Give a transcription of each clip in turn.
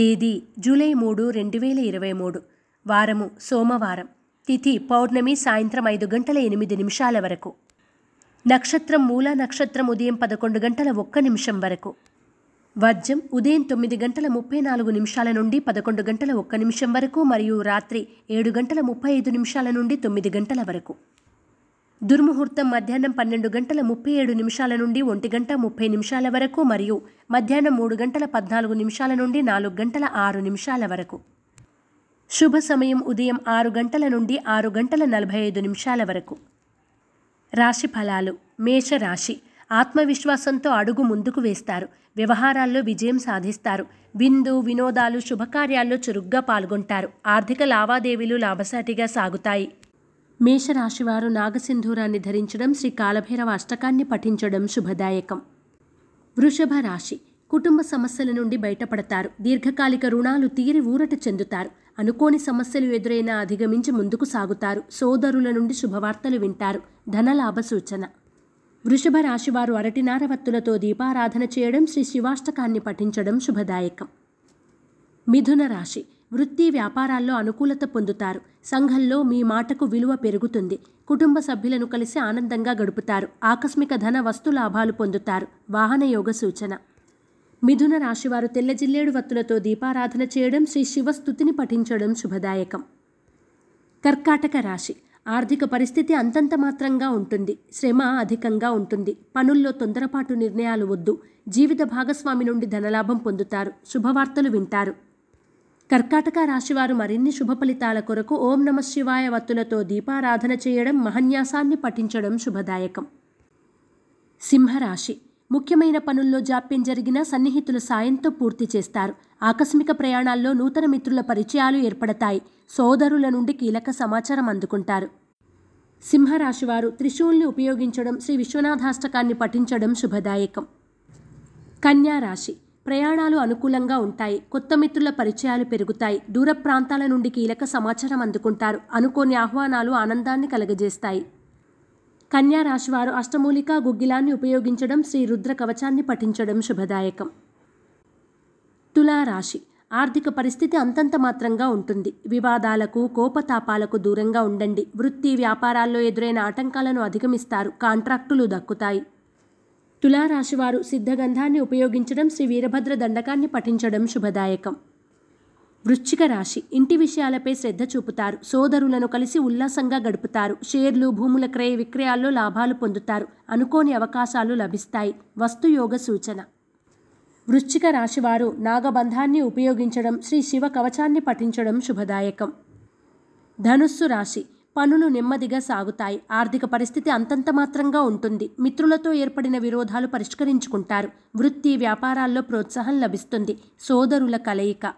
తేదీ జూలై మూడు రెండు వేల ఇరవై మూడు. వారము సోమవారం. తిథి పౌర్ణమి సాయంత్రం ఐదు గంటల ఎనిమిది నిమిషాల వరకు. నక్షత్రం మూల నక్షత్రం ఉదయం పదకొండు గంటల ఒక్క నిమిషం వరకు. వర్జం ఉదయం తొమ్మిది గంటల ముప్పై నాలుగు నిమిషాల నుండి పదకొండు గంటల ఒక్క నిమిషం వరకు మరియు రాత్రి ఏడు గంటల ముప్పై ఐదు నిమిషాల నుండి తొమ్మిది గంటల వరకు. దుర్ముహూర్తం మధ్యాహ్నం పన్నెండు గంటల ముప్పై ఏడు నిమిషాల నుండి ఒంటి గంట ముప్పై నిమిషాల వరకు మరియు మధ్యాహ్నం మూడు గంటల పద్నాలుగు నిమిషాల నుండి నాలుగు గంటల ఆరు నిమిషాల వరకు. శుభ సమయం ఉదయం ఆరు గంటల నుండి ఆరు గంటల నలభై ఐదు నిమిషాల వరకు. రాశి ఫలాలు. మేషరాశి. ఆత్మవిశ్వాసంతో అడుగు ముందుకు వేస్తారు. వ్యవహారాల్లో విజయం సాధిస్తారు. విందు వినోదాలు శుభకార్యాల్లో చురుగ్గా పాల్గొంటారు. ఆర్థిక లావాదేవీలు లాభసాటిగా సాగుతాయి. మేషరాశివారు నాగసింధూరాన్ని ధరించడం శ్రీ కాలభైరవ అష్టకాన్ని పఠించడం శుభదాయకం. వృషభ రాశి కుటుంబ సమస్యల నుండి బయటపడతారు. దీర్ఘకాలిక రుణాలు తీరి ఊరట చెందుతారు. అనుకోని సమస్యలు ఎదురైనా అధిగమించి ముందుకు సాగుతారు. సోదరుల నుండి శుభవార్తలు వింటారు. ధనలాభ సూచన. వృషభ రాశివారు అరటినార వత్తులతో దీపారాధన చేయడం శ్రీ శివాష్టకాన్ని పఠించడం శుభదాయకం. మిథున రాశి వృత్తి వ్యాపారాల్లో అనుకూలత పొందుతారు. సంఘంలో మీ మాటకు విలువ పెరుగుతుంది. కుటుంబ సభ్యులను కలిసి ఆనందంగా గడుపుతారు. ఆకస్మిక ధన వస్తు లాభాలు పొందుతారు. వాహన యోగ సూచన. మిథున రాశివారు తెల్ల జిల్లేడు వత్తులతో దీపారాధన చేయడం శ్రీ శివస్థుతిని పఠించడం శుభదాయకం. కర్కాటక రాశి. ఆర్థిక పరిస్థితి అంతంత మాత్రంగా ఉంటుంది. శ్రమ అధికంగా ఉంటుంది. పనుల్లో తొందరపాటు నిర్ణయాలు వద్దు. జీవిత భాగస్వామి నుండి ధనలాభం పొందుతారు. శుభవార్తలు వింటారు. కర్కాటక రాశివారు మరిన్ని శుభ ఫలితాల కొరకు ఓం నమ శివాయ వత్తులతో దీపారాధన చేయడం మహన్యాసాన్ని పఠించడం శుభదాయకం. సింహరాశి. ముఖ్యమైన పనుల్లో జాప్యం జరిగిన సన్నిహితుల సాయంతో పూర్తి చేస్తారు. ఆకస్మిక ప్రయాణాల్లో నూతన మిత్రుల పరిచయాలు ఏర్పడతాయి. సోదరుల నుండి కీలక సమాచారం అందుకుంటారు. సింహరాశివారు త్రిశూల్ని ఉపయోగించడం శ్రీ విశ్వనాథాష్టకాన్ని పఠించడం శుభదాయకం. కన్యా రాశి ప్రయాణాలు అనుకూలంగా ఉంటాయి. కొత్త మిత్రుల పరిచయాలు పెరుగుతాయి. దూర ప్రాంతాల నుండి కీలక సమాచారం అందుకుంటారు. అనుకోని ఆహ్వానాలు ఆనందాన్ని కలగజేస్తాయి. కన్యా రాశివారు అష్టమూలికా గుగ్గిలాన్ని ఉపయోగించడం శ్రీ రుద్ర కవచాన్ని పఠించడం శుభదాయకం. తులారాశి. ఆర్థిక పరిస్థితి అంతంత మాత్రంగా ఉంటుంది. వివాదాలకు కోపతాపాలకు దూరంగా ఉండండి. వృత్తి వ్యాపారాల్లో ఎదురైన ఆటంకాలను అధిగమిస్తారు. కాంట్రాక్టులు దక్కుతాయి. తులారాశివారు సిద్ధగంధాన్ని ఉపయోగించడం శ్రీ వీరభద్ర దండకాన్ని పఠించడం శుభదాయకం. వృశ్చిక రాశి ఇంటి విషయాలపై శ్రద్ధ చూపుతారు. సోదరులను కలిసి ఉల్లాసంగా గడుపుతారు. షేర్లు భూముల క్రయ విక్రయాల్లో లాభాలు పొందుతారు. అనుకోని అవకాశాలు లభిస్తాయి. వస్తుయోగ సూచన. వృశ్చిక రాశివారు నాగబంధాన్ని ఉపయోగించడం శ్రీ శివ కవచాన్ని పఠించడం శుభదాయకం. ధనుస్సు రాశి పనులు నెమ్మదిగా సాగుతాయి. ఆర్థిక పరిస్థితి అంతంత మాత్రంగా ఉంటుంది. మిత్రులతో ఏర్పడిన విరోధాలు పరిష్కరించుకుంటారు. వృత్తి వ్యాపారాల్లో ప్రోత్సాహం లభిస్తుంది. సోదరుల కలయిక.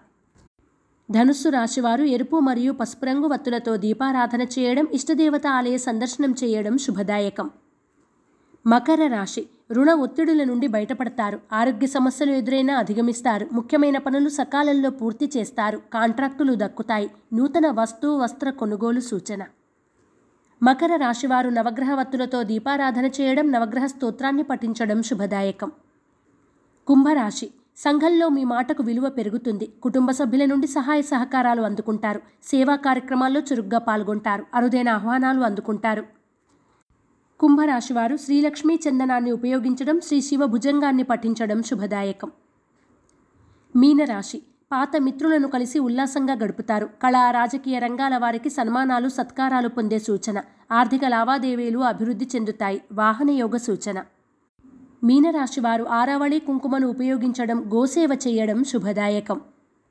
ధనుస్సు రాశివారు ఎరుపు మరియు పసుపు రంగు వత్తులతో దీపారాధన చేయడం ఇష్టదేవత ఆలయ సందర్శనం చేయడం శుభదాయకం. మకర రాశి. రుణ ఒత్తిడుల నుండి బయటపడతారు. ఆరోగ్య సమస్యలు ఎదురైనా అధిగమిస్తారు. ముఖ్యమైన పనులు సకాలంలో పూర్తి చేస్తారు. కాంట్రాక్టులు దక్కుతాయి. నూతన వస్తు వస్త్ర కొనుగోలు సూచన. మకర రాశివారు నవగ్రహ వత్తులతో దీపారాధన చేయడం నవగ్రహ స్తోత్రాన్ని పఠించడం శుభదాయకం. కుంభరాశి. సంఘంలో మీ మాటకు విలువ పెరుగుతుంది. కుటుంబ సభ్యుల నుండి సహాయ సహకారాలు అందుకుంటారు. సేవా కార్యక్రమాల్లో చురుగ్గా పాల్గొంటారు. అరుదైన ఆహ్వానాలు అందుకుంటారు. కుంభరాశివారు శ్రీలక్ష్మీ చందనాన్ని ఉపయోగించడం శ్రీ శివ భుజంగాన్ని పఠించడం శుభదాయకం. మీనరాశి. పాత మిత్రులను కలిసి ఉల్లాసంగా గడుపుతారు. కళా రాజకీయ రంగాల వారికి సన్మానాలు సత్కారాలు పొందే సూచన. ఆర్థిక లావాదేవీలు అభివృద్ధి చెందుతాయి. వాహన యోగ సూచన. మీనరాశివారు ఆరావళి కుంకుమను ఉపయోగించడం గోసేవ చేయడం శుభదాయకం.